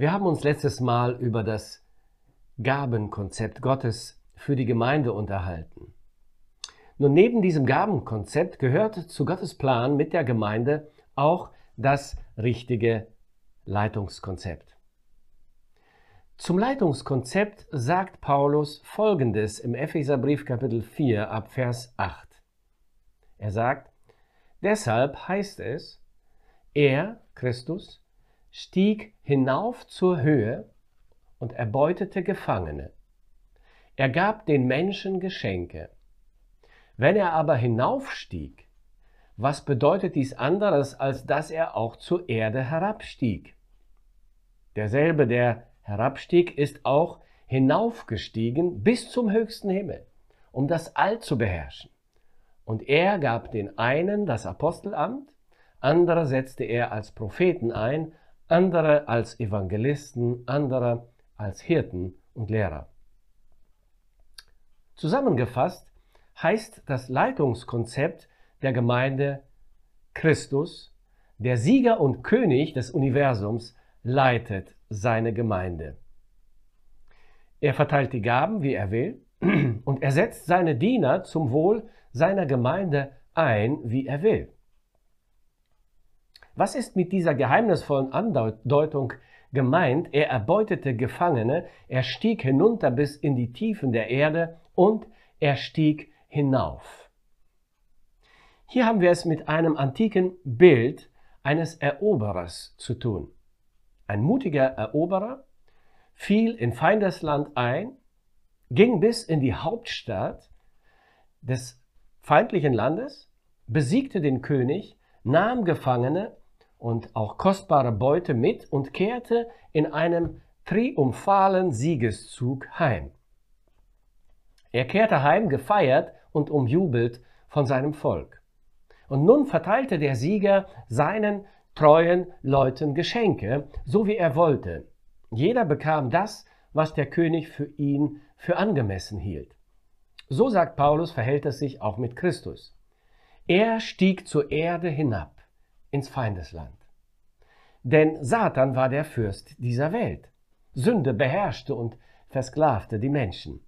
Wir haben uns letztes Mal über das Gabenkonzept Gottes für die Gemeinde unterhalten. Nun, neben diesem Gabenkonzept gehört zu Gottes Plan mit der Gemeinde auch das richtige Leitungskonzept. Zum Leitungskonzept sagt Paulus Folgendes im Epheserbrief Kapitel 4 ab Vers 8. Er sagt, deshalb heißt es, er, Christus, stieg hinauf zur Höhe und erbeutete Gefangene. Er gab den Menschen Geschenke. Wenn er aber hinaufstieg, was bedeutet dies anderes, als dass er auch zur Erde herabstieg? Derselbe, der herabstieg, ist auch hinaufgestiegen bis zum höchsten Himmel, um das All zu beherrschen. Und er gab den einen das Apostelamt, andere setzte er als Propheten ein, andere als Evangelisten, andere als Hirten und Lehrer. Zusammengefasst heißt das Leitungskonzept der Gemeinde Christus, der Sieger und König des Universums, leitet seine Gemeinde. Er verteilt die Gaben, wie er will, und er setzt seine Diener zum Wohl seiner Gemeinde ein, wie er will. Was ist mit dieser geheimnisvollen Andeutung gemeint? Er erbeutete Gefangene, er stieg hinunter bis in die Tiefen der Erde und er stieg hinauf. Hier haben wir es mit einem antiken Bild eines Eroberers zu tun. Ein mutiger Eroberer fiel in Feindesland ein, ging bis in die Hauptstadt des feindlichen Landes, besiegte den König, nahm Gefangene und auch kostbare Beute mit und kehrte in einem triumphalen Siegeszug heim. Er kehrte heim gefeiert und umjubelt von seinem Volk. Und nun verteilte der Sieger seinen treuen Leuten Geschenke, so wie er wollte. Jeder bekam das, was der König für ihn für angemessen hielt. So sagt Paulus, verhält es sich auch mit Christus. Er stieg zur Erde hinab ins Feindesland. Denn Satan war der Fürst dieser Welt. Sünde beherrschte und versklavte die Menschen.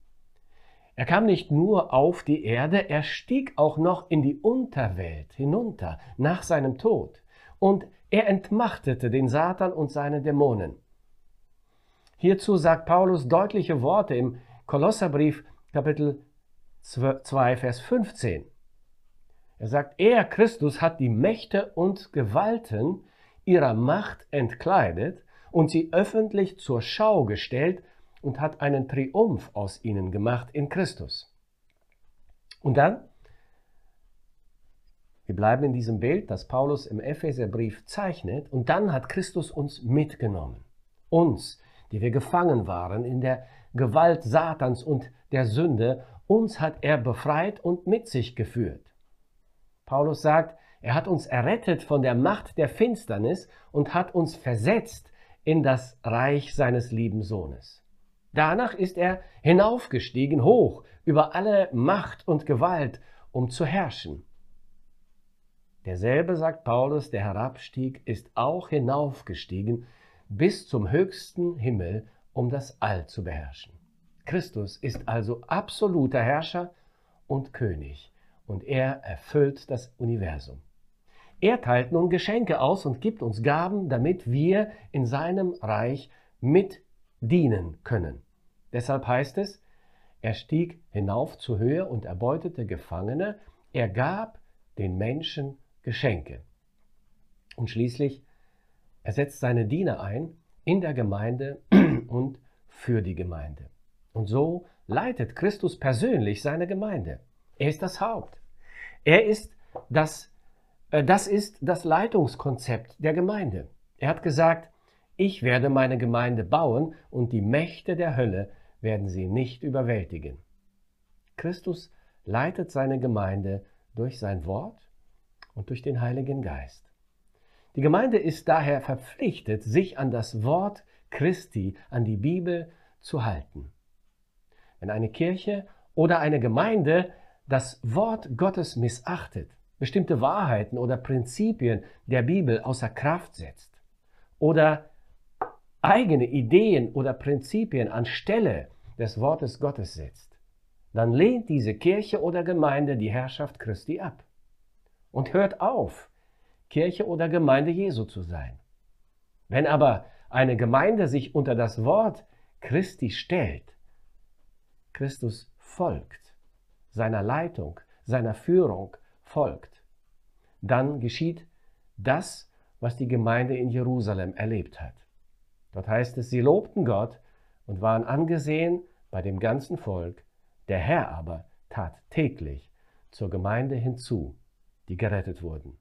Er kam nicht nur auf die Erde, er stieg auch noch in die Unterwelt hinunter nach seinem Tod. Und er entmachtete den Satan und seine Dämonen. Hierzu sagt Paulus deutliche Worte im Kolosserbrief Kapitel 2, Vers 15. Er sagt, er, Christus, hat die Mächte und Gewalten ihrer Macht entkleidet und sie öffentlich zur Schau gestellt und hat einen Triumph aus ihnen gemacht in Christus. Und dann, wir bleiben in diesem Bild, das Paulus im Epheserbrief zeichnet, und dann hat Christus uns mitgenommen. Uns, die wir gefangen waren in der Gewalt Satans und der Sünde, uns hat er befreit und mit sich geführt. Paulus sagt, er hat uns errettet von der Macht der Finsternis und hat uns versetzt in das Reich seines lieben Sohnes. Danach ist er hinaufgestiegen, hoch über alle Macht und Gewalt, um zu herrschen. Derselbe, sagt Paulus, der herabstieg, ist auch hinaufgestiegen bis zum höchsten Himmel, um das All zu beherrschen. Christus ist also absoluter Herrscher und König und er erfüllt das Universum. Er teilt nun Geschenke aus und gibt uns Gaben, damit wir in seinem Reich mit dienen können. Deshalb heißt es, er stieg hinauf zur Höhe und erbeutete Gefangene, er gab den Menschen Geschenke. Und schließlich, er setzt seine Diener ein in der Gemeinde und für die Gemeinde. Und so leitet Christus persönlich seine Gemeinde. Er ist das Haupt. Er ist das, äh, das ist das Leitungskonzept der Gemeinde. Er hat gesagt, ich werde meine Gemeinde bauen und die Mächte der Hölle werden sie nicht überwältigen. Christus leitet seine Gemeinde durch sein Wort und durch den Heiligen Geist. Die Gemeinde ist daher verpflichtet, sich an das Wort Christi, an die Bibel zu halten. Wenn eine Kirche oder eine Gemeinde das Wort Gottes missachtet, bestimmte Wahrheiten oder Prinzipien der Bibel außer Kraft setzt oder eigene Ideen oder Prinzipien anstelle des Wortes Gottes setzt, dann lehnt diese Kirche oder Gemeinde die Herrschaft Christi ab und hört auf, Kirche oder Gemeinde Jesu zu sein. Wenn aber eine Gemeinde sich unter das Wort Christi stellt, Christus folgt, seiner Leitung, seiner Führung folgt, dann geschieht das, was die Gemeinde in Jerusalem erlebt hat. Dort heißt es, sie lobten Gott und waren angesehen bei dem ganzen Volk, der Herr aber tat täglich zur Gemeinde hinzu, die gerettet wurden.